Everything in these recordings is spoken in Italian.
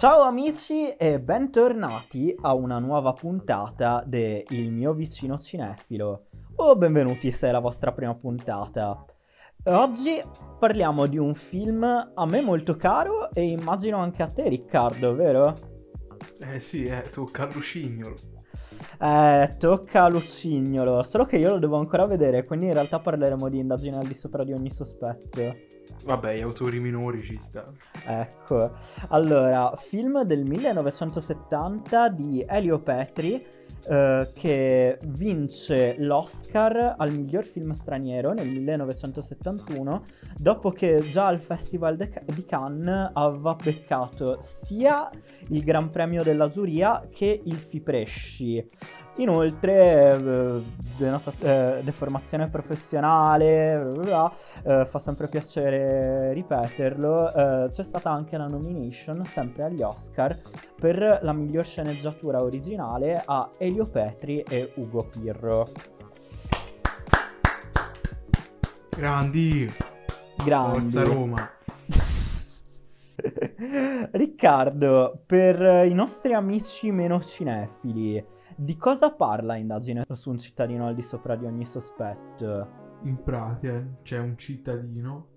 Ciao amici e bentornati a una nuova puntata de Il mio vicino cinefilo. O benvenuti se è la vostra prima puntata. Oggi parliamo di un film a me molto caro e immagino anche a te Riccardo, vero? Eh sì, eh, tocca a Lucignolo. Eh, tocca a Lucignolo, solo che io lo devo ancora vedere, quindi in realtà parleremo di indagine al di sopra di ogni sospetto. Vabbè, gli autori minori ci sta. Ecco, allora, film del 1970 di Elio Petri, eh, che vince l'Oscar al miglior film straniero nel 1971, dopo che già al Festival de- di Cannes aveva beccato sia il Gran Premio della giuria che il Fipresci. Inoltre, eh, eh, deformazione professionale, bla bla, eh, fa sempre piacere ripeterlo. eh, c'è stata anche la nomination, sempre agli Oscar, per la miglior sceneggiatura originale a Elio Petri e Ugo Pirro. Grandi, Grandi. Forza Roma. Riccardo, per i nostri amici meno cinefili, di cosa parla indagine su un cittadino al di sopra di ogni sospetto? In pratica c'è un cittadino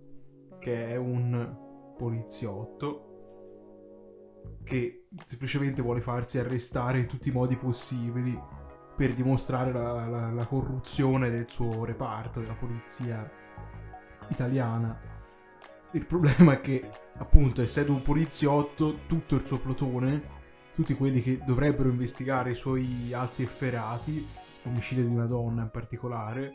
che è un poliziotto che semplicemente vuole farsi arrestare in tutti i modi possibili per dimostrare la, la- la corruzione del suo reparto, della polizia italiana. Il problema è che, appunto, essendo un poliziotto, tutto il suo plotone, tutti quelli che dovrebbero investigare i suoi atti efferati, l'omicidio di una donna in particolare,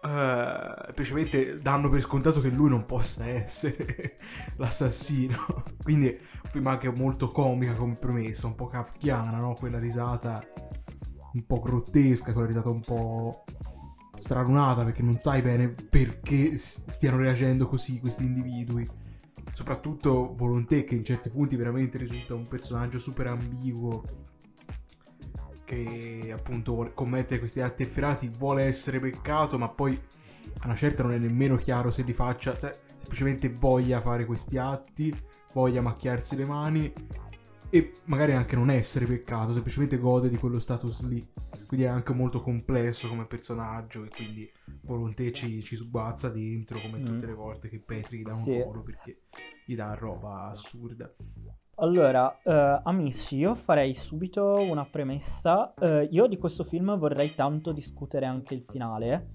eh, semplicemente danno per scontato che lui non possa essere l'assassino. Quindi un film anche molto comica come premessa, un po' kafkiana, no? Quella risata un po' grottesca, quella risata un po' stralunata perché non sai bene perché stiano reagendo così questi individui. Soprattutto Volonté che in certi punti veramente risulta un personaggio super ambiguo che appunto vuole commettere questi atti efferati, vuole essere peccato, ma poi a una certa non è nemmeno chiaro se li faccia, se semplicemente voglia fare questi atti, voglia macchiarsi le mani e magari anche non essere peccato, semplicemente gode di quello status lì. Quindi è anche molto complesso come personaggio e quindi Volonté ci, ci sguazza dentro come Mm. tutte le volte che Petri gli dà un Sì. ruolo perché gli dà roba assurda. Allora, eh, amici, io farei subito una premessa. Eh, io di questo film vorrei tanto discutere anche il finale.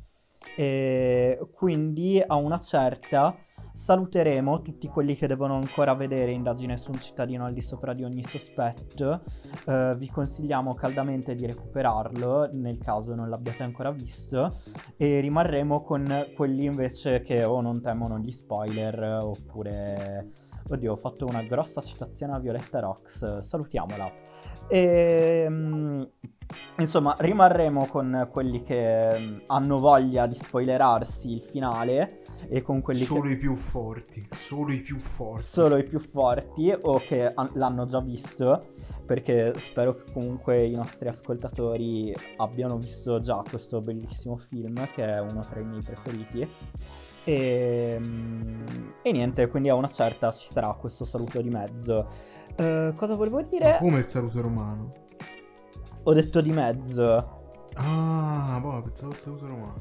E quindi a una certa saluteremo tutti quelli che devono ancora vedere indagine su un cittadino al di sopra di ogni sospetto. Eh, vi consigliamo caldamente di recuperarlo nel caso non l'abbiate ancora visto. E rimarremo con quelli invece che o non temono gli spoiler oppure Oddio, ho fatto una grossa citazione a Violetta Rox, salutiamola. E, mm, insomma, rimarremo con quelli che mm, hanno voglia di spoilerarsi il finale e con quelli Solo che... i più forti, solo i più forti. Solo i più forti o che han- l'hanno già visto, perché spero che comunque i nostri ascoltatori abbiano visto già questo bellissimo film, che è uno tra i miei preferiti. E, mm, e niente, quindi a una certa ci sarà questo saluto di mezzo. Eh, cosa volevo Ma dire? come il saluto romano? Ho detto di mezzo. Ah, boh, pensavo al saluto romano.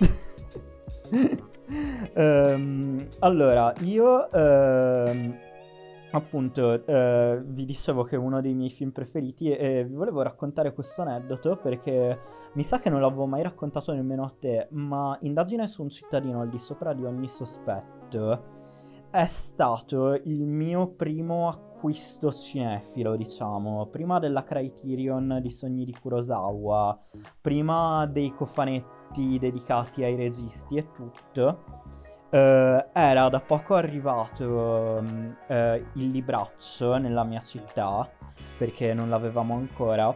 Ehm, allora, io ehm, appunto eh, vi dicevo che è uno dei miei film preferiti e vi volevo raccontare questo aneddoto perché mi sa che non l'avevo mai raccontato nemmeno a te, ma Indagine su un cittadino al di sopra di ogni sospetto è stato il mio primo acquisto cinefilo, diciamo, prima della Criterion di Sogni di Kurosawa, prima dei cofanetti dedicati ai registi e tutto. eh, era da poco arrivato eh, il libraccio nella mia città perché non l'avevamo ancora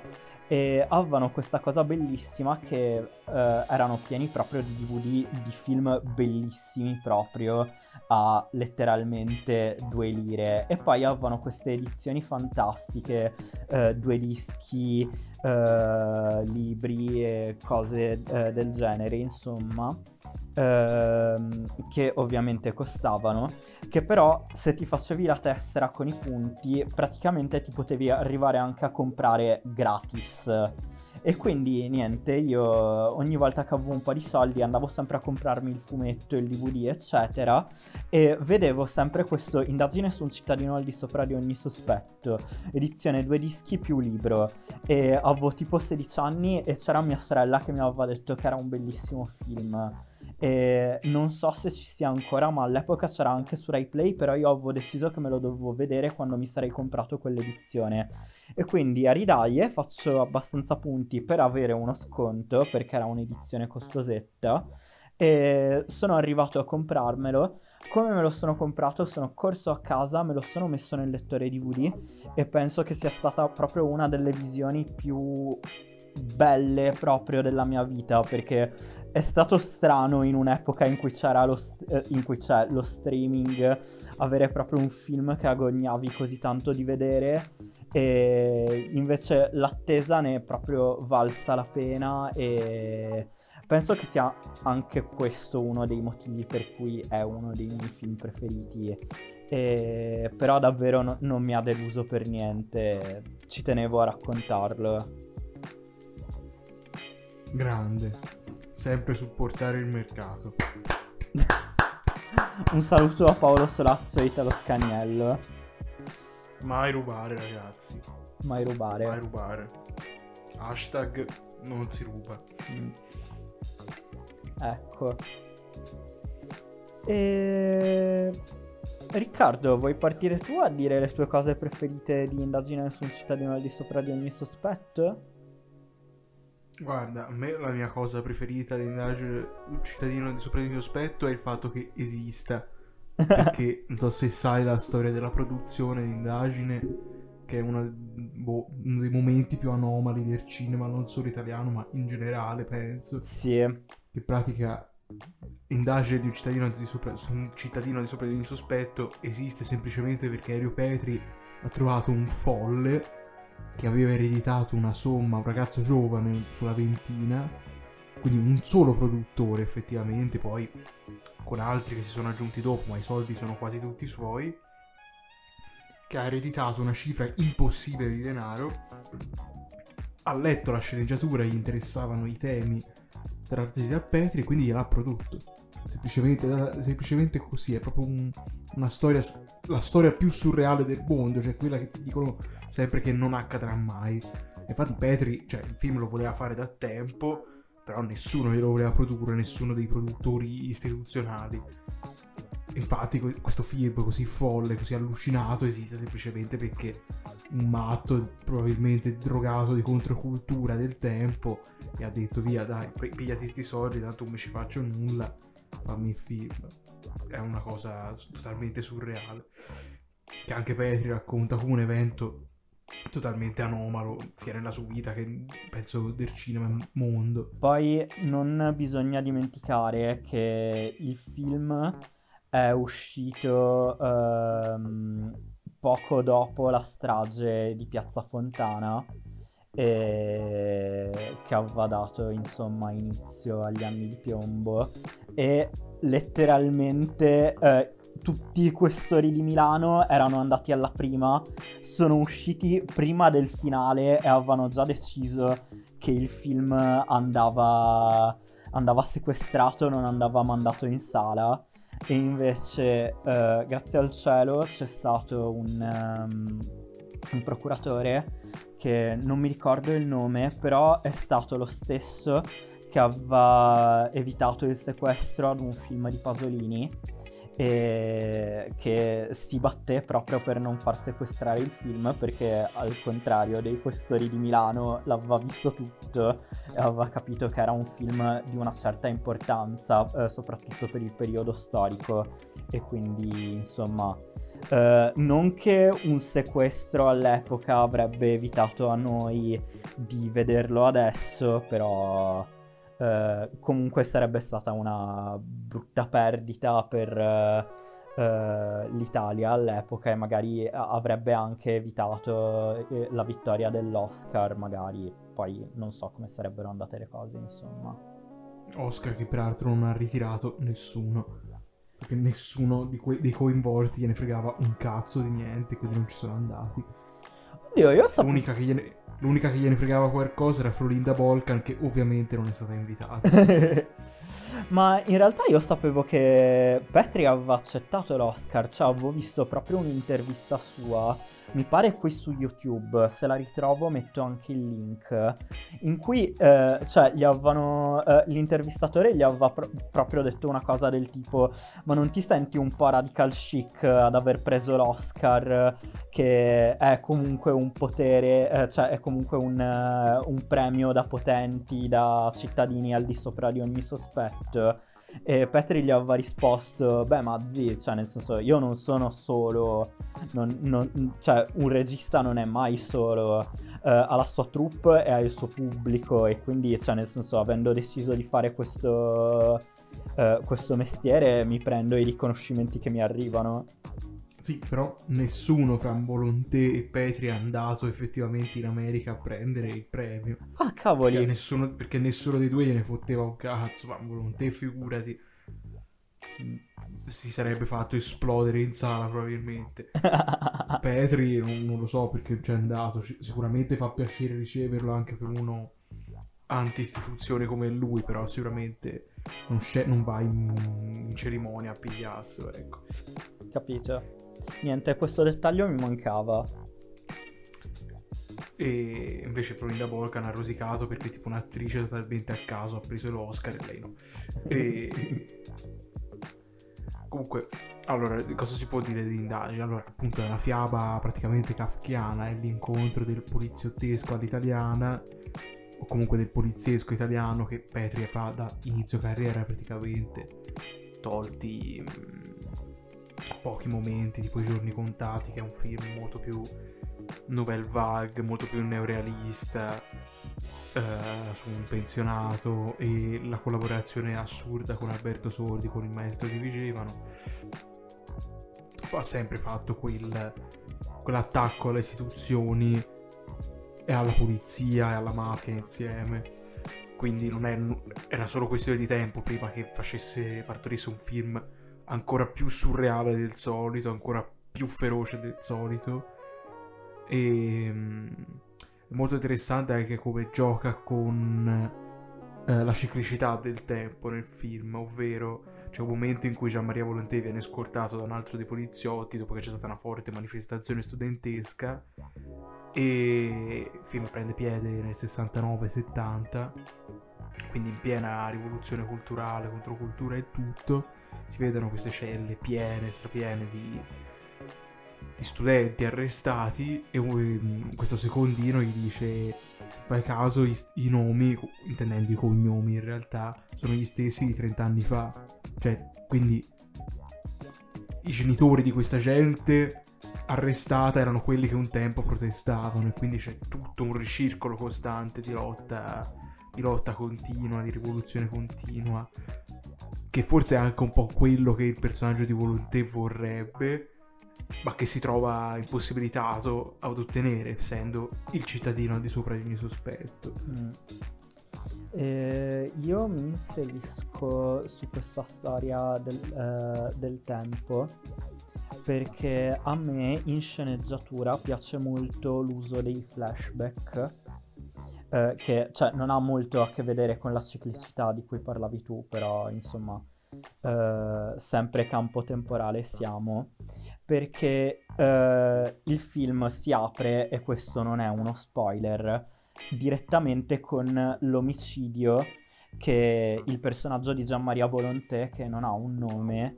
e avevano questa cosa bellissima che eh, erano pieni proprio di DVD di film bellissimi proprio a letteralmente due lire. E poi avevano queste edizioni fantastiche, eh, due dischi eh, libri e cose eh, del genere, insomma, ehm, che ovviamente costavano, che però se ti facevi la tessera con i punti, praticamente ti potevi arrivare anche a comprare gratis e quindi niente, io ogni volta che avevo un po' di soldi andavo sempre a comprarmi il fumetto, il DVD, eccetera, e vedevo sempre questo Indagine su un cittadino al di sopra di ogni sospetto, edizione due dischi più libro. E avevo tipo 16 anni e c'era mia sorella che mi aveva detto che era un bellissimo film. E non so se ci sia ancora, ma all'epoca c'era anche su Rai Play, però io avevo deciso che me lo dovevo vedere quando mi sarei comprato quell'edizione. E quindi a Ridaie faccio abbastanza punti per avere uno sconto, perché era un'edizione costosetta, e sono arrivato a comprarmelo. Come me lo sono comprato, sono corso a casa, me lo sono messo nel lettore DVD e penso che sia stata proprio una delle visioni più belle proprio della mia vita perché è stato strano in un'epoca in cui lo, st- eh, in cui c'è lo streaming avere proprio un film che agognavi così tanto di vedere e invece l'attesa ne è proprio valsa la pena e penso che sia anche questo uno dei motivi per cui è uno dei miei film preferiti e... però davvero no- non mi ha deluso per niente ci tenevo a raccontarlo Grande. Sempre supportare il mercato. Un saluto a Paolo Solazzo e Italo Scaniello. Mai rubare, ragazzi. Mai rubare. Mai rubare. Hashtag non si ruba. Mm. Ecco. E... Riccardo, vuoi partire tu a dire le tue cose preferite di indagine su un cittadino al di sopra di ogni sospetto? Guarda, a me la mia cosa preferita di indagine cittadino di sopra di sospetto è il fatto che esista. Perché non so se sai la storia della produzione di indagine, che è una, boh, uno dei momenti più anomali del cinema, non solo italiano, ma in generale, penso. Sì. Che pratica indagine di un cittadino di sopra, un cittadino di sopra di sospetto esiste semplicemente perché Aereo Petri ha trovato un folle che aveva ereditato una somma, un ragazzo giovane sulla ventina, quindi un solo produttore effettivamente, poi con altri che si sono aggiunti dopo, ma i soldi sono quasi tutti suoi, che ha ereditato una cifra impossibile di denaro, ha letto la sceneggiatura, gli interessavano i temi trattati da Petri quindi gliel'ha prodotto. Semplicemente, semplicemente così, è proprio un, una storia, la storia più surreale del mondo, cioè quella che ti dicono sempre che non accadrà mai. Infatti Petri, cioè il film lo voleva fare da tempo, però nessuno glielo voleva produrre, nessuno dei produttori istituzionali. Infatti questo film così folle, così allucinato esiste semplicemente perché un matto, probabilmente drogato di controcultura del tempo, e ha detto via dai, pigliati questi soldi, tanto non mi ci faccio nulla, fammi il film. È una cosa totalmente surreale. Che anche Petri racconta come un evento totalmente anomalo sia nella sua vita che penso del cinema mondo. Poi non bisogna dimenticare che il film è uscito ehm, poco dopo la strage di Piazza Fontana e... che aveva dato insomma inizio agli anni di piombo e letteralmente eh, tutti i questori di Milano erano andati alla prima, sono usciti prima del finale e avevano già deciso che il film andava, andava sequestrato, non andava mandato in sala. E invece, eh, grazie al cielo, c'è stato un, um, un procuratore che non mi ricordo il nome, però è stato lo stesso che aveva evitato il sequestro ad un film di Pasolini e che si batté proprio per non far sequestrare il film perché al contrario dei questori di Milano l'aveva visto tutto e aveva capito che era un film di una certa importanza eh, soprattutto per il periodo storico e quindi insomma eh, non che un sequestro all'epoca avrebbe evitato a noi di vederlo adesso però eh, comunque sarebbe stata una brutta perdita per, eh, eh, l'Italia all'epoca e magari avrebbe anche evitato eh, la vittoria dell'Oscar, magari poi non so come sarebbero andate le cose, insomma. Oscar che peraltro non ha ritirato nessuno. Perché nessuno que- dei coinvolti gliene fregava un cazzo di niente, quindi non ci sono andati. Oddio, io sapevo... L'unica che gliene, l'unica che gliene fregava qualcosa era Florinda Volcan, che ovviamente non è stata invitata. Ma in realtà io sapevo che Petri aveva accettato l'Oscar, cioè avevo visto proprio un'intervista sua mi pare qui su YouTube, se la ritrovo metto anche il link, in cui eh, cioè, gli avevano, eh, l'intervistatore gli aveva pro- proprio detto una cosa del tipo ma non ti senti un po' radical chic ad aver preso l'Oscar che è comunque un potere, eh, cioè è comunque un, uh, un premio da potenti, da cittadini al di sopra di ogni sospetto e Petri gli aveva risposto, beh ma zi, cioè nel senso io non sono solo, non, non, cioè un regista non è mai solo, uh, ha la sua troupe e ha il suo pubblico e quindi cioè nel senso avendo deciso di fare questo, uh, questo mestiere mi prendo i riconoscimenti che mi arrivano. Sì, però nessuno fra Volonté e Petri è andato effettivamente in America a prendere il premio. Ah, cavoli! Perché nessuno, perché nessuno dei due gliene fotteva un cazzo, ma Volonté, figurati. Si sarebbe fatto esplodere in sala probabilmente. Petri non, non, lo so perché c'è andato. Sicuramente fa piacere riceverlo anche per uno anti-istituzione come lui, però sicuramente non, non va in, in cerimonia a pigliarselo, ecco. Capito. Niente, questo dettaglio mi mancava. E invece Florinda Volcan ha rosicato perché tipo un'attrice totalmente a caso ha preso l'Oscar e lei no. E... Comunque, allora, cosa si può dire di indagine? Allora, appunto, è una fiaba praticamente kafkiana, è l'incontro del poliziottesco all'italiana, o comunque del poliziesco italiano che Petri fa da inizio carriera praticamente, tolti pochi momenti, tipo I giorni contati, che è un film molto più nouvelle vague, molto più neorealista, eh, su un pensionato e la collaborazione assurda con Alberto Sordi, con il maestro di Vigevano. Ha sempre fatto quel, quell'attacco alle istituzioni e alla polizia e alla mafia insieme. Quindi non è, era solo questione di tempo prima che facesse, partorisse un film ancora più surreale del solito, ancora più feroce del solito. E um, molto interessante anche come gioca con eh, la ciclicità del tempo nel film, ovvero c'è un momento in cui Gian Maria Volonté viene scortato da un altro dei poliziotti dopo che c'è stata una forte manifestazione studentesca e il film prende piede nel 69-70 quindi in piena rivoluzione culturale, controcultura e tutto si vedono queste celle piene, strapiene di, di studenti arrestati e um, questo secondino gli dice se fai caso i, i, nomi, intendendo i cognomi in realtà, sono gli stessi di 30 anni fa. Cioè, quindi i genitori di questa gente arrestata erano quelli che un tempo protestavano e quindi c'è tutto un ricircolo costante di lotta, di lotta continua, di rivoluzione continua che forse è anche un po' quello che il personaggio di Volonté vorrebbe, ma che si trova impossibilitato ad ottenere, essendo il cittadino al di sopra di ogni sospetto. Mm. Eh, io mi inserisco su questa storia del, eh, del tempo perché a me in sceneggiatura piace molto l'uso dei flashback eh, che cioè, non ha molto a che vedere con la ciclicità di cui parlavi tu, però insomma, eh, sempre campo temporale siamo, perché eh, il film si apre, e questo non è uno spoiler, direttamente con l'omicidio che il personaggio di Gian Maria Volonté, che non ha un nome,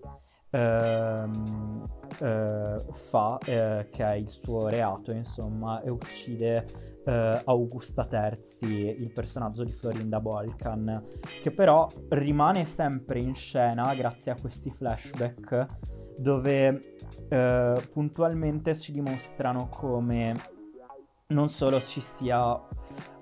ehm, eh, fa, eh, che è il suo reato, insomma, e uccide eh, Augusta Terzi, il personaggio di Florinda Bolkan, che però rimane sempre in scena grazie a questi flashback dove eh, puntualmente ci dimostrano come non solo ci sia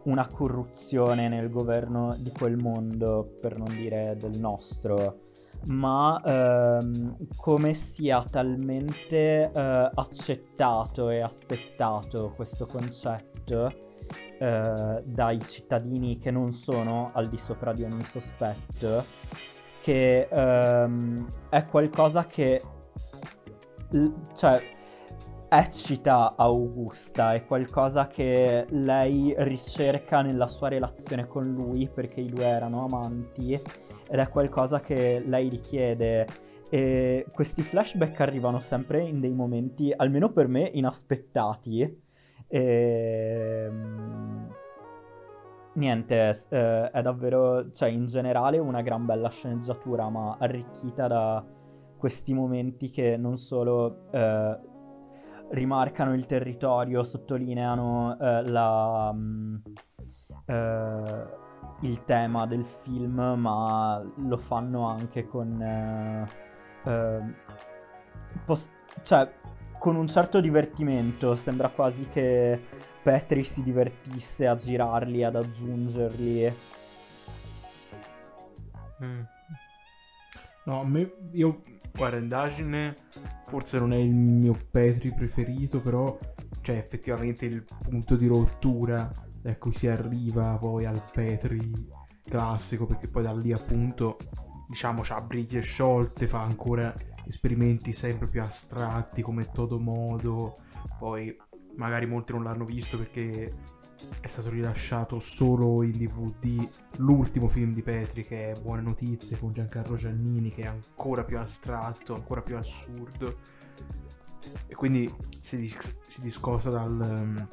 una corruzione nel governo di quel mondo, per non dire del nostro, ma ehm, come sia talmente eh, accettato e aspettato questo concetto eh, dai cittadini che non sono al di sopra di ogni sospetto, che ehm, è qualcosa che... cioè eccita Augusta, è qualcosa che lei ricerca nella sua relazione con lui perché i due erano amanti ed è qualcosa che lei richiede. E questi flashback arrivano sempre in dei momenti, almeno per me, inaspettati. E... Ehm, niente, eh, è davvero, cioè in generale una gran bella sceneggiatura, ma arricchita da questi momenti che non solo eh, rimarcano il territorio, sottolineano eh, la, um, eh, il tema del film, ma lo fanno anche con... Eh, eh, post- cioè, con un certo divertimento. Sembra quasi che Petri si divertisse a girarli, ad aggiungerli. Mm. No, a me, io, guarda, indagine forse non è il mio Petri preferito, però c'è effettivamente il punto di rottura da cui si arriva poi al Petri classico, perché poi da lì appunto, diciamo, c'ha briglie sciolte, fa ancora esperimenti sempre più astratti come Todo Modo, poi magari molti non l'hanno visto perché è stato rilasciato solo in DVD l'ultimo film di Petri che è Buone Notizie con Giancarlo Giannini che è ancora più astratto, ancora più assurdo. E quindi si, dis- si discosta dal,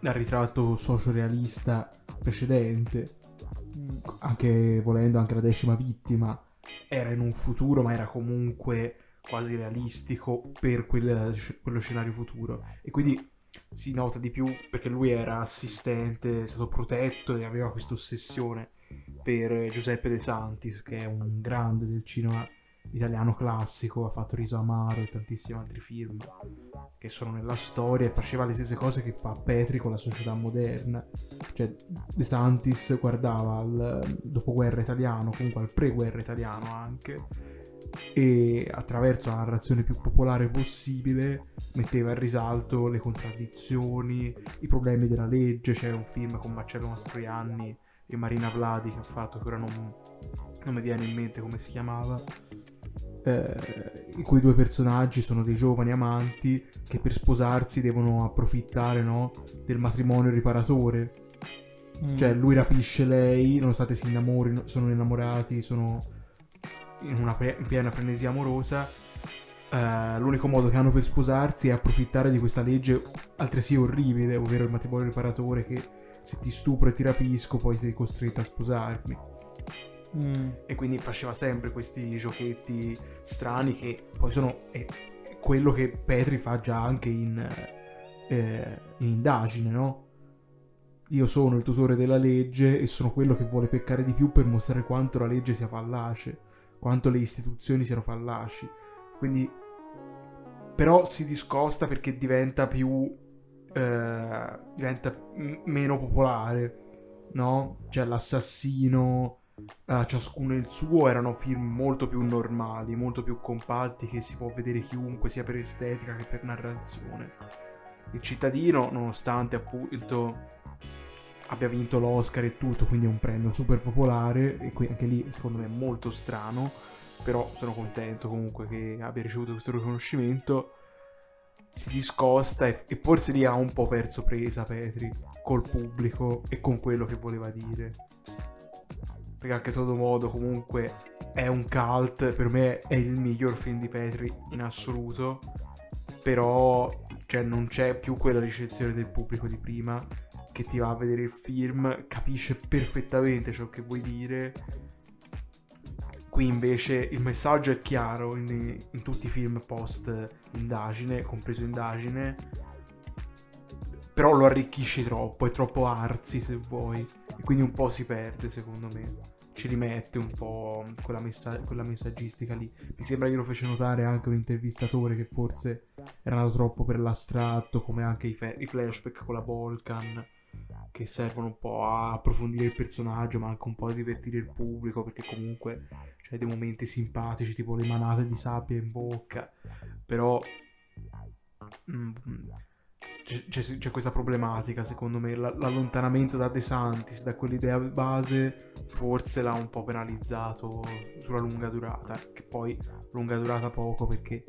dal ritratto socio-realista precedente anche volendo anche la decima vittima era in un futuro ma era comunque quasi realistico per quel, quello scenario futuro. E quindi si nota di più perché lui era assistente, è stato protetto e aveva questa ossessione per Giuseppe De Santis, che è un grande del cinema italiano classico, ha fatto Riso Amaro e tantissimi altri film che sono nella storia e faceva le stesse cose che fa Petri con la società moderna. Cioè De Santis guardava al dopoguerra italiano, comunque al pre-guerra italiano anche e attraverso la narrazione più popolare possibile metteva in risalto le contraddizioni, i problemi della legge. C'è un film con Marcello Mastroianni e Marina Vladi che ha fatto, che ora non, non mi viene in mente come si chiamava. Eh, i cui due personaggi sono dei giovani amanti che per sposarsi devono approfittare no, del matrimonio riparatore. Mm. Cioè lui rapisce lei, nonostante si innamorino, sono innamorati, sono in una pre- in piena frenesia amorosa, uh, l'unico modo che hanno per sposarsi è approfittare di questa legge altresì orribile, ovvero il matrimonio riparatore che se ti stupro e ti rapisco poi sei costretto a sposarmi. Mm. E quindi faceva sempre questi giochetti strani che poi sono eh, quello che Petri fa già anche in, eh, in indagine, no? Io sono il tutore della legge e sono quello che vuole peccare di più per mostrare quanto la legge sia fallace quanto le istituzioni siano fallaci. Quindi, però si discosta perché diventa più. Eh, diventa m- meno popolare, no? Cioè, l'assassino. Uh, ciascuno il suo erano film molto più normali, molto più compatti che si può vedere chiunque sia per estetica che per narrazione. Il cittadino, nonostante appunto abbia vinto l'Oscar e tutto, quindi è un premio super popolare e qui anche lì secondo me è molto strano, però sono contento comunque che abbia ricevuto questo riconoscimento. Si discosta e, e forse lì ha un po' perso presa Petri col pubblico e con quello che voleva dire. Perché anche todo modo comunque è un cult, per me è il miglior film di Petri in assoluto, però cioè, non c'è più quella ricezione del pubblico di prima che ti va a vedere il film capisce perfettamente ciò che vuoi dire. Qui invece il messaggio è chiaro in, in tutti i film post indagine, compreso indagine, però lo arricchisci troppo, è troppo arzi se vuoi, e quindi un po' si perde secondo me. Ci rimette un po' quella, messa- quella messaggistica lì. Mi sembra che lo fece notare anche un intervistatore che forse era andato troppo per l'astratto, come anche i, fe- i flashback con la Volcan che servono un po' a approfondire il personaggio, ma anche un po' a divertire il pubblico, perché comunque c'è dei momenti simpatici, tipo le manate di sabbia in bocca, però mm, c'è, c'è, questa problematica, secondo me, l'allontanamento da De Santis, da quell'idea base, forse l'ha un po' penalizzato sulla lunga durata, che poi lunga durata poco perché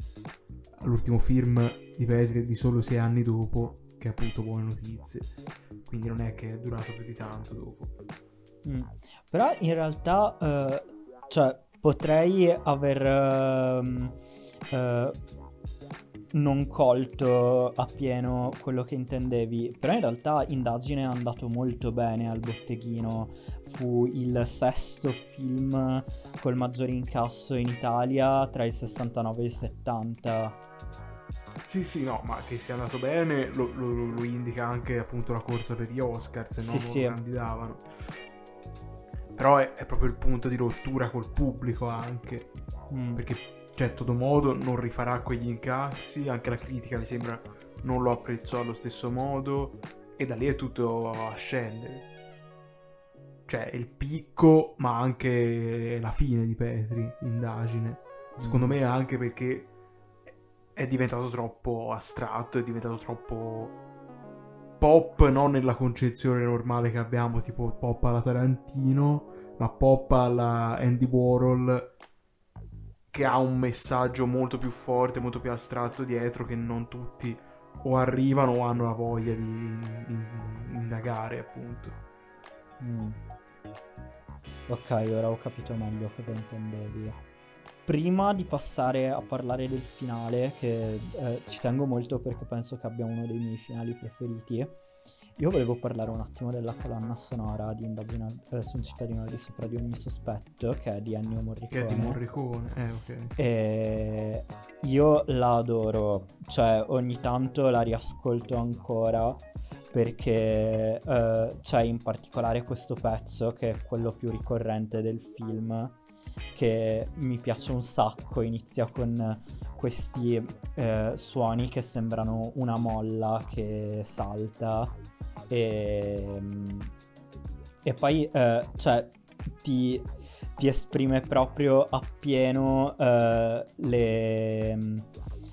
l'ultimo film di Petri è di solo sei anni dopo che ha avuto buone notizie, quindi non è che è durato più di tanto dopo. Mm. Però in realtà, uh, cioè, potrei aver... Uh, uh, non colto appieno quello che intendevi, però in realtà indagine è andato molto bene al botteghino, fu il sesto film col maggiore incasso in Italia tra il 69 e il 70. Sì, sì, no, ma che sia andato bene lo, lo, lo indica anche appunto la corsa per gli Oscar, se no sì, non sì. candidavano. Però è, è, proprio il punto di rottura col pubblico anche, mm. perché cioè todo modo non rifarà quegli incassi, anche la critica mi sembra non lo apprezzò allo stesso modo e da lì è tutto a scendere. Cioè il picco ma anche la fine di Petri, indagine. Secondo mm. me anche perché è diventato troppo astratto, è diventato troppo pop non nella concezione normale che abbiamo, tipo pop alla Tarantino, ma pop alla Andy Warhol che ha un messaggio molto più forte, molto più astratto dietro che non tutti o arrivano o hanno la voglia di, di, indagare, appunto. Mm. Ok, ora ho capito meglio cosa intendevi. Prima di passare a parlare del finale, che eh, ci tengo molto perché penso che abbia uno dei miei finali preferiti, io volevo parlare un attimo della colonna sonora di Indagine eh, su un cittadino di sopra di ogni sospetto, che è di Ennio Morricone. Che è di Morricone, eh, ok. Sì. E io la adoro, cioè ogni tanto la riascolto ancora perché eh, c'è in particolare questo pezzo che è quello più ricorrente del film che mi piace un sacco, inizia con questi eh, suoni che sembrano una molla che salta e, e poi eh, cioè, ti, ti, esprime proprio appieno eh, le,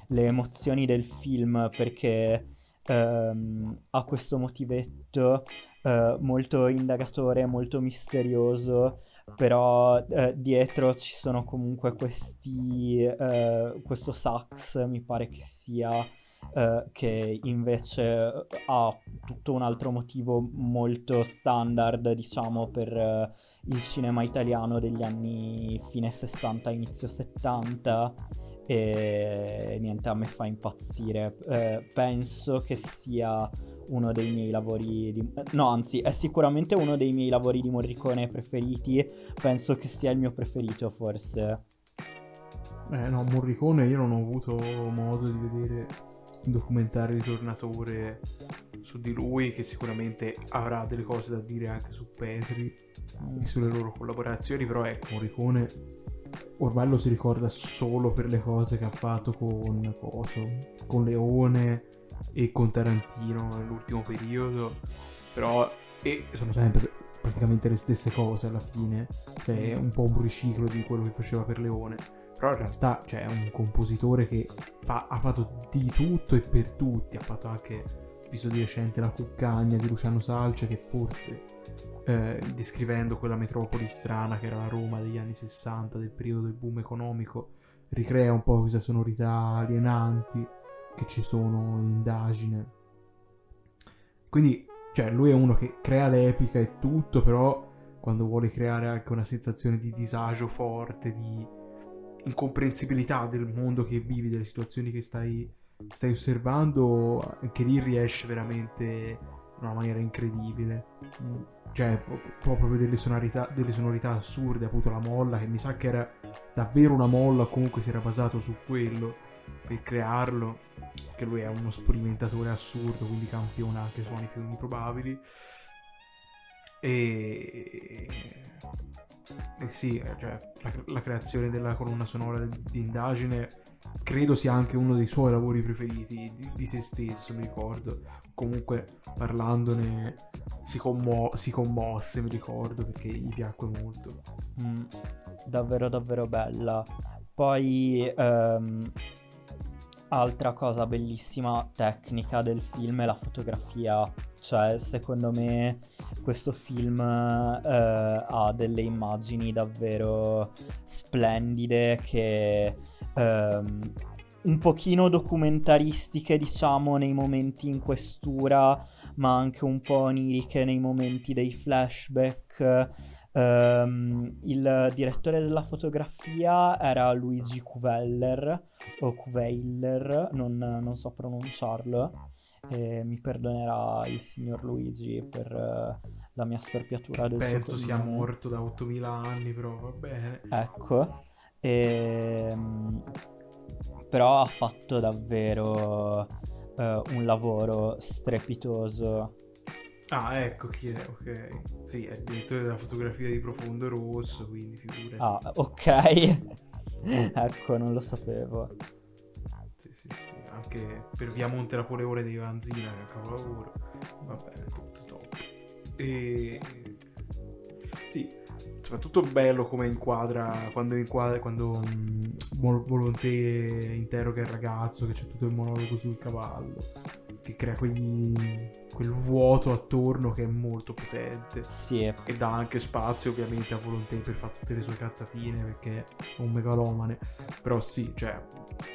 le, emozioni del film perché ehm, ha questo motivetto eh, molto indagatore, molto misterioso però eh, dietro ci sono comunque questi eh, questo sax mi pare che sia eh, che invece ha tutto un altro motivo molto standard diciamo per eh, il cinema italiano degli anni fine 60 inizio 70 e niente a me fa impazzire. Eh, penso che sia uno dei miei lavori di... no anzi è sicuramente uno dei miei lavori di Morricone preferiti. Penso che sia il mio preferito forse. Eh no Morricone io non ho avuto modo di vedere un documentario di Tornatore su di lui che sicuramente avrà delle cose da dire anche su Petri e sulle loro collaborazioni però ecco Morricone ormai lo si ricorda solo per le cose che ha fatto con, con Leone e con Tarantino nell'ultimo periodo, però e sono sempre praticamente le stesse cose alla fine, cioè è un po' un riciclo di quello che faceva per Leone. Però in realtà cioè, un compositore che fa, ha fatto di tutto e per tutti, ha fatto anche, visto di recente, La Cuccagna di Luciano Salce, che forse eh, descrivendo quella metropoli strana che era la Roma degli anni 60, del periodo del boom economico, ricrea un po' queste sonorità alienanti che ci sono in indagine. Quindi, cioè, lui è uno che crea l'epica e tutto, però quando vuole creare anche una sensazione di disagio forte, di incomprensibilità del mondo che vivi, delle situazioni che stai, stai osservando, anche lì riesce veramente in una maniera incredibile. Cioè, proprio delle sonorità, delle sonorità assurde, appunto la molla, che mi sa che era davvero una molla, comunque si era basato su quello per crearlo, che lui è uno sperimentatore assurdo, quindi campiona anche suoni più improbabili. E... e sì, cioè, la, la, creazione della colonna sonora di indagine credo sia anche uno dei suoi lavori preferiti di, di se stesso, mi ricordo. Comunque parlandone si, commo- si commosse, mi ricordo, perché gli piacque molto. Mm, davvero davvero bella. Poi ehm, altra cosa bellissima tecnica del film è la fotografia. Cioè, secondo me questo film eh, ha delle immagini davvero splendide che ehm, un pochino documentaristiche, diciamo, nei momenti in questura, ma anche un po' oniriche nei momenti dei flashback. Um, il direttore della fotografia era Luigi Cuveller o Cuveiler, non, non so pronunciarlo. E mi perdonerà il signor Luigi per uh, la mia storpiatura del Penso sia morto da 8000 anni, però va bene. Ecco. E, um, però ha fatto davvero uh, un lavoro strepitoso. Ah, ecco chi è, ok. Sì, è il direttore della fotografia di Profondo Rosso, quindi figurati. Ah, ok. ecco, non lo sapevo. Sì, sì, sì. Anche per Via Monte Napoleone di Vanzina, che è un capolavoro. Va bene, tutto top. E... Soprattutto bello come inquadra quando inquadra quando um, Volonté interroga il ragazzo che c'è tutto il monologo sul cavallo che crea quegli, quel vuoto attorno che è molto potente. Sì. e dà anche spazio ovviamente a Volonté per fare tutte le sue cazzatine perché è un megalomane. Però sì cioè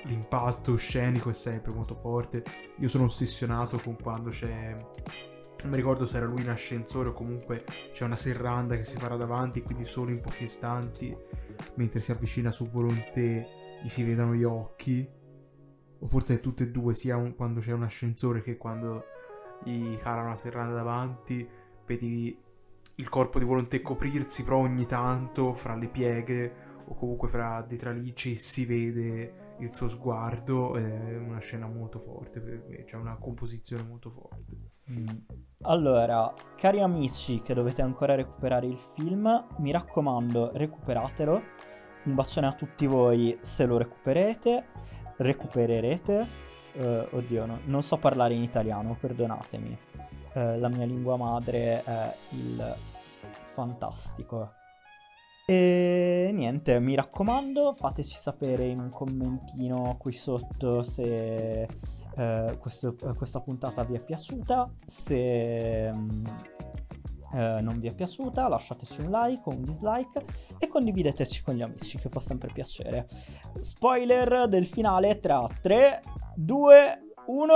l'impatto scenico è sempre molto forte. Io sono ossessionato con quando c'è non mi ricordo se era lui in ascensore o comunque c'è una serranda che si farà davanti, quindi solo in pochi istanti, mentre si avvicina su Volonté, gli si vedono gli occhi. O forse tutte e due, sia un, quando c'è un ascensore che quando gli cala una serranda davanti, vedi il corpo di Volonté coprirsi, però ogni tanto fra le pieghe o comunque fra dei tralicci si vede il suo sguardo. È una scena molto forte c'è una composizione molto forte. Allora, cari amici che dovete ancora recuperare il film, mi raccomando, recuperatelo. Un bacione a tutti voi se lo recuperete, recupererete. Uh, oddio, no, non so parlare in italiano, perdonatemi. Uh, la mia lingua madre è il fantastico. E niente, mi raccomando, fateci sapere in un commentino qui sotto se eh, questo, eh, questa puntata vi è piaciuta. Se mm, eh, non vi è piaciuta, lasciateci un like o un dislike e condivideteci con gli amici, che fa sempre piacere. Spoiler del finale tra 3, 2, 1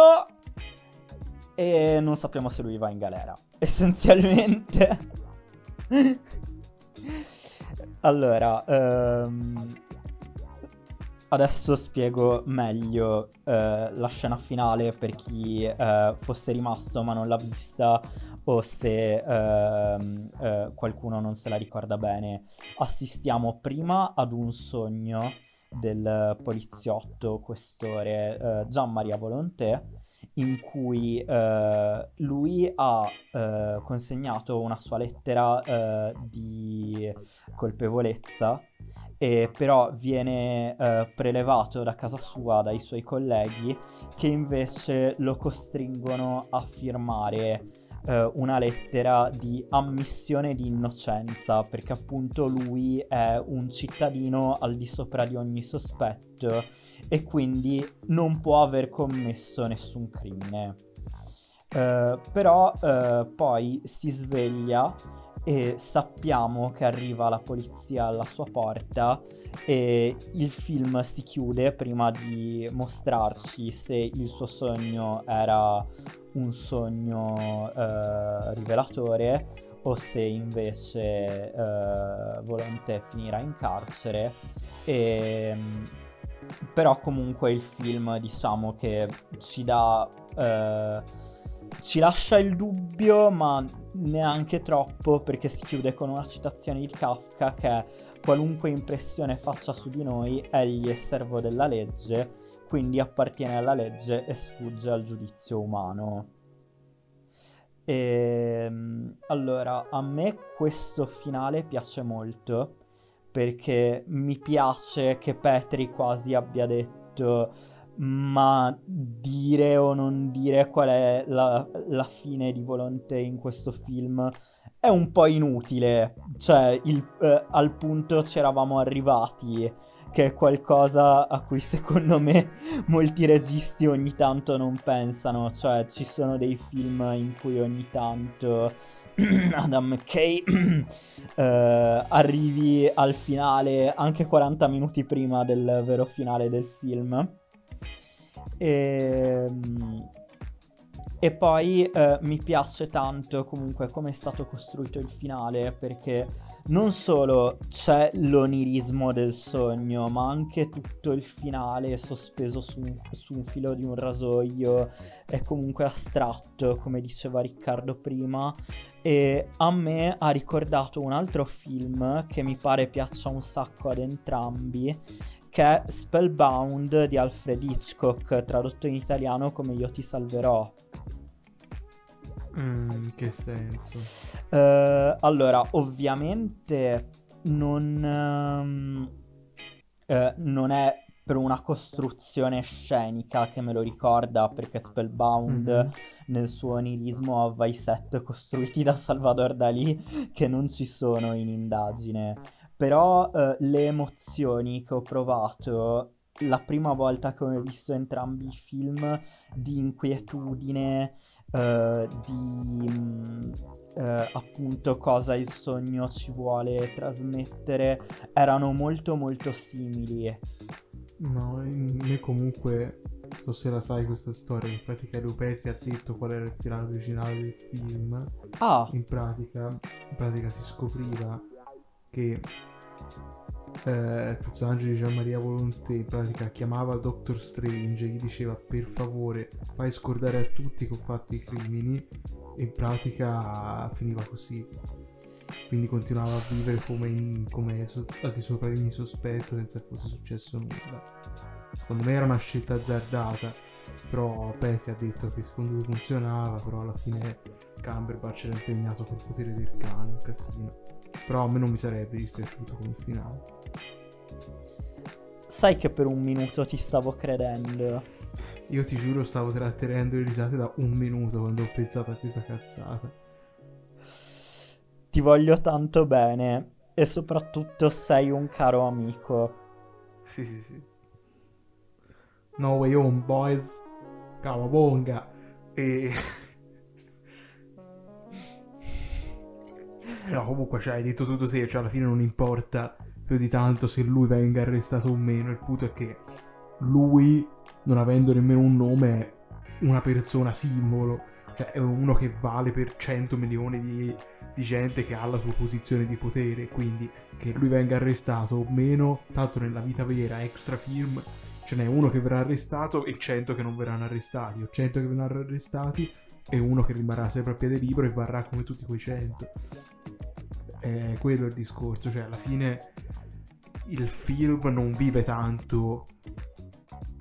e non sappiamo se lui va in galera. Essenzialmente. allora, um, Adesso spiego meglio eh, la scena finale per chi eh, fosse rimasto ma non l'ha vista o se eh, eh, qualcuno non se la ricorda bene. Assistiamo prima ad un sogno del poliziotto questore eh, Gian Maria Volonté in cui eh, lui ha consegnato una sua lettera di colpevolezza e però viene eh, prelevato da casa sua dai suoi colleghi che invece lo costringono a firmare eh, una lettera di ammissione di innocenza perché appunto lui è un cittadino al di sopra di ogni sospetto e quindi non può aver commesso nessun crimine. Uh, però uh, poi si sveglia e sappiamo che arriva la polizia alla sua porta e il film si chiude prima di mostrarci se il suo sogno era un sogno eh, rivelatore o se invece eh, Volonté finirà in carcere. E però comunque il film diciamo che ci dà eh, ci lascia il dubbio, ma neanche troppo, perché si chiude con una citazione di Kafka che è qualunque impressione faccia su di noi, egli è servo della legge, quindi appartiene alla legge e sfugge al giudizio umano. E, ehm, allora, a me questo finale piace molto perché mi piace che Petri quasi abbia detto ma dire o non dire qual è la, la fine di Volonté in questo film è un po' inutile, cioè il, eh, al punto c'eravamo arrivati che è qualcosa a cui secondo me molti registi ogni tanto non pensano, cioè ci sono dei film in cui ogni tanto Adam McKay eh, arrivi al finale anche 40 minuti prima del vero finale del film. E, ehm, e poi eh, mi piace tanto comunque come è stato costruito il finale perché non solo c'è l'onirismo del sogno, ma anche tutto il finale sospeso su un, su un filo di un rasoio è comunque astratto, come diceva Riccardo prima. E a me ha ricordato un altro film che mi pare piaccia un sacco ad entrambi, che è Spellbound di Alfred Hitchcock, tradotto in italiano come Io ti salverò. Mm, che senso? Uh, allora, ovviamente non, um, uh, non è per una costruzione scenica che me lo ricorda, perché Spellbound mm-hmm. nel suo onirismo aveva i set costruiti da Salvador Dalì che non ci sono in indagine. Però uh, le emozioni che ho provato la prima volta che ho visto entrambi i film di inquietudine, uh, di uh, appunto cosa il sogno ci vuole trasmettere erano molto molto simili. No, me comunque, so se la sai questa storia, in pratica Lupetri ha detto qual era il finale originale del film. Ah! In pratica, in pratica si scopriva che eh, il personaggio di Gian Maria Volonté in pratica chiamava Doctor Strange e gli diceva per favore fai scordare a tutti che ho fatto i crimini. E in pratica finiva così. Quindi continuava a vivere come, in, come so, al di sopra di ogni sospetto senza che fosse successo nulla. Secondo me era una scelta azzardata però Petri ha detto che secondo lui funzionava però alla fine Cumberbatch era impegnato col potere del cane un casino però a me non mi sarebbe dispiaciuto come finale. Sai che per un minuto ti stavo credendo. Io ti giuro stavo trattenendo le risate da un minuto quando ho pensato a questa cazzata. Ti voglio tanto bene e soprattutto sei un caro amico. Sì, sì, sì. No way home, boys. Cavabonga. E... No, comunque, cioè, hai detto tutto te, cioè, alla fine non importa più di tanto se lui venga arrestato o meno. Il punto è che lui, non avendo nemmeno un nome, è una persona simbolo. Cioè, è uno che vale per 100 milioni di, di gente che ha la sua posizione di potere. Quindi, che lui venga arrestato o meno, tanto nella vita vera, extra film, ce n'è uno che verrà arrestato e 100 che non verranno arrestati, o 100 che verranno arrestati e uno che rimarrà sempre a piede libero e varrà come tutti quei 100 è quello il discorso, cioè alla fine il film non vive tanto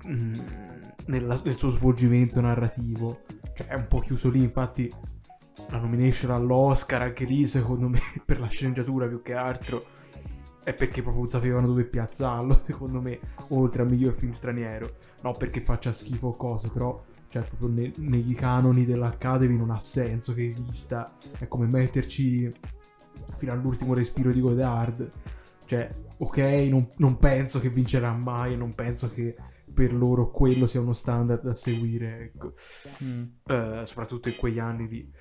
mm, nella, nel suo svolgimento narrativo, cioè è un po' chiuso lì, infatti la nomination all'Oscar anche lì secondo me per la sceneggiatura più che altro è perché proprio sapevano dove piazzarlo, secondo me, oltre al miglior film straniero. No perché faccia schifo o cose, però cioè proprio ne, nei canoni dell'Academy non ha senso che esista. È come metterci fino all'ultimo respiro di Godard. Cioè, ok, non, non penso che vincerà mai, non penso che per loro quello sia uno standard da seguire, ecco. Mm. Uh, soprattutto in quegli anni di...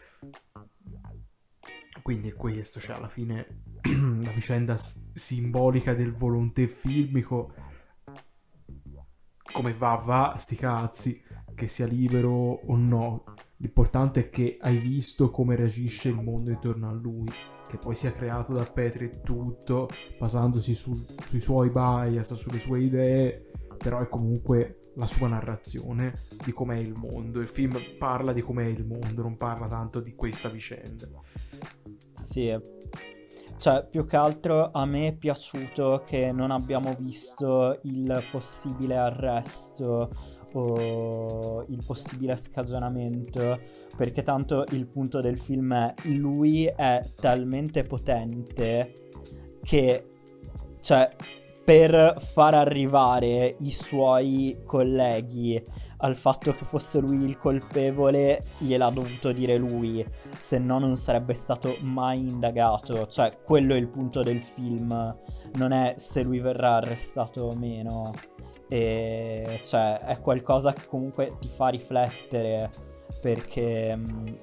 Quindi è questo, cioè alla fine la vicenda s- simbolica del volonté filmico come va va, sti cazzi, che sia libero o no. L'importante è che hai visto come reagisce il mondo intorno a lui che poi sia creato da Petri tutto, basandosi su, sui suoi bias, sulle sue idee, però è comunque la sua narrazione di com'è il mondo. Il film parla di com'è il mondo, non parla tanto di questa vicenda. Sì, cioè più che altro a me è piaciuto che non abbiamo visto il possibile arresto o il possibile scagionamento, perché tanto il punto del film è lui è talmente potente che, cioè, per far arrivare i suoi colleghi al fatto che fosse lui il colpevole gliel'ha dovuto dire lui, se no non sarebbe stato mai indagato. Cioè, quello è il punto del film, non è se lui verrà arrestato o meno. E cioè, è qualcosa che comunque ti fa riflettere perché mh, mm,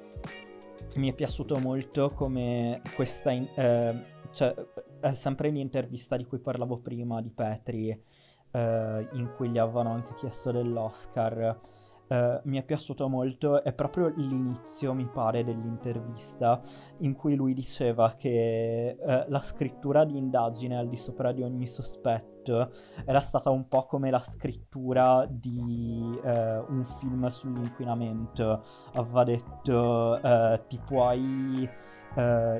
mi è piaciuto molto come questa... In- eh, cioè, è sempre l'intervista di cui parlavo prima di Petri, eh, in cui gli avevano anche chiesto dell'Oscar. Uh, mi è piaciuto molto, è proprio l'inizio, mi pare, dell'intervista in cui lui diceva che uh, la scrittura di indagine al di sopra di ogni sospetto era stata un po' come la scrittura di uh, un film sull'inquinamento. Aveva detto ti puoi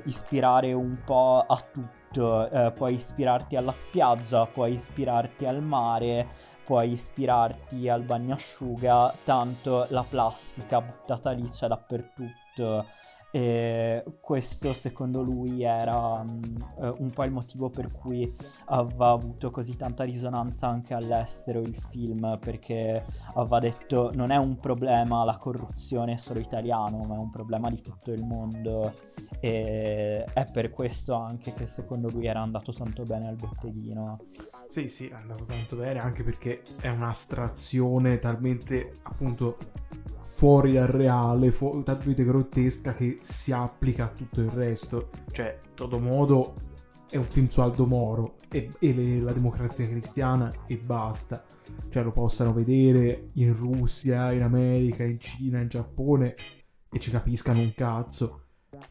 ispirare un po' a tutto eh, puoi ispirarti alla spiaggia, puoi ispirarti al mare, puoi ispirarti al bagnasciuga, tanto la plastica buttata lì c'è dappertutto. E questo secondo lui era um, un po' il motivo per cui aveva avuto così tanta risonanza anche all'estero il film, perché aveva detto non è un problema la corruzione solo italiano, ma è un problema di tutto il mondo e è per questo anche che secondo lui era andato tanto bene al botteghino. Sì, sì, è andato tanto bene anche perché è un'astrazione talmente appunto fuori dal reale, fu- talmente grottesca che si applica a tutto il resto. Cioè, todo modo è un film su Aldo Moro e, e le, la democrazia cristiana e basta. Cioè, lo possano vedere in Russia, in America, in Cina, in Giappone e ci capiscano un cazzo.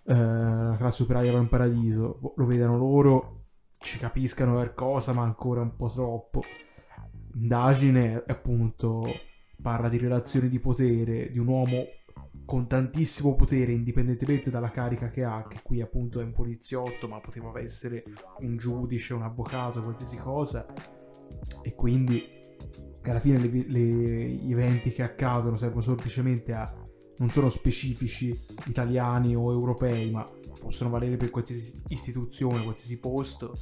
Eh, la classe operaia va in paradiso, lo vedano loro, ci capiscano qualcosa, ma ancora un po' troppo. Indagine, appunto, parla di relazioni di potere di un uomo con tantissimo potere, indipendentemente dalla carica che ha, che qui appunto è un poliziotto, ma poteva essere un giudice, un avvocato, qualsiasi cosa. E quindi alla fine le, le, gli eventi che accadono servono semplicemente a non sono specifici italiani o europei, ma possono valere per qualsiasi istituzione, qualsiasi posto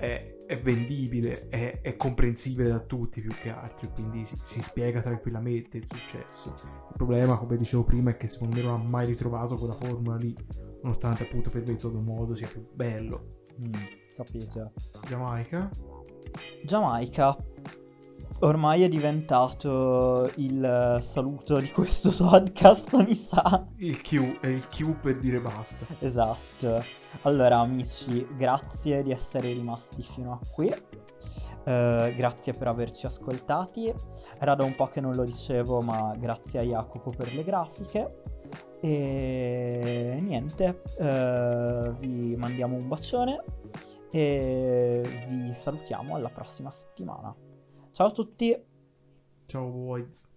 è, è vendibile, è, è, comprensibile da tutti più che altro, quindi si, si, spiega tranquillamente il successo. Il problema, come dicevo prima, è che secondo me non ha mai ritrovato quella formula lì, nonostante appunto per metodo modo sia più bello. Mm, capito. Giamaica? Giamaica. Ormai è diventato il saluto di questo podcast, mi sa. Il Q, è il Q per dire basta. Esatto. Allora, amici, grazie di essere rimasti fino a qui. Uh, grazie per averci ascoltati. Era da un po' che non lo dicevo, ma grazie a Jacopo per le grafiche. E niente, uh, vi mandiamo un bacione e vi salutiamo alla prossima settimana. Ciao a tutti. Ciao boys.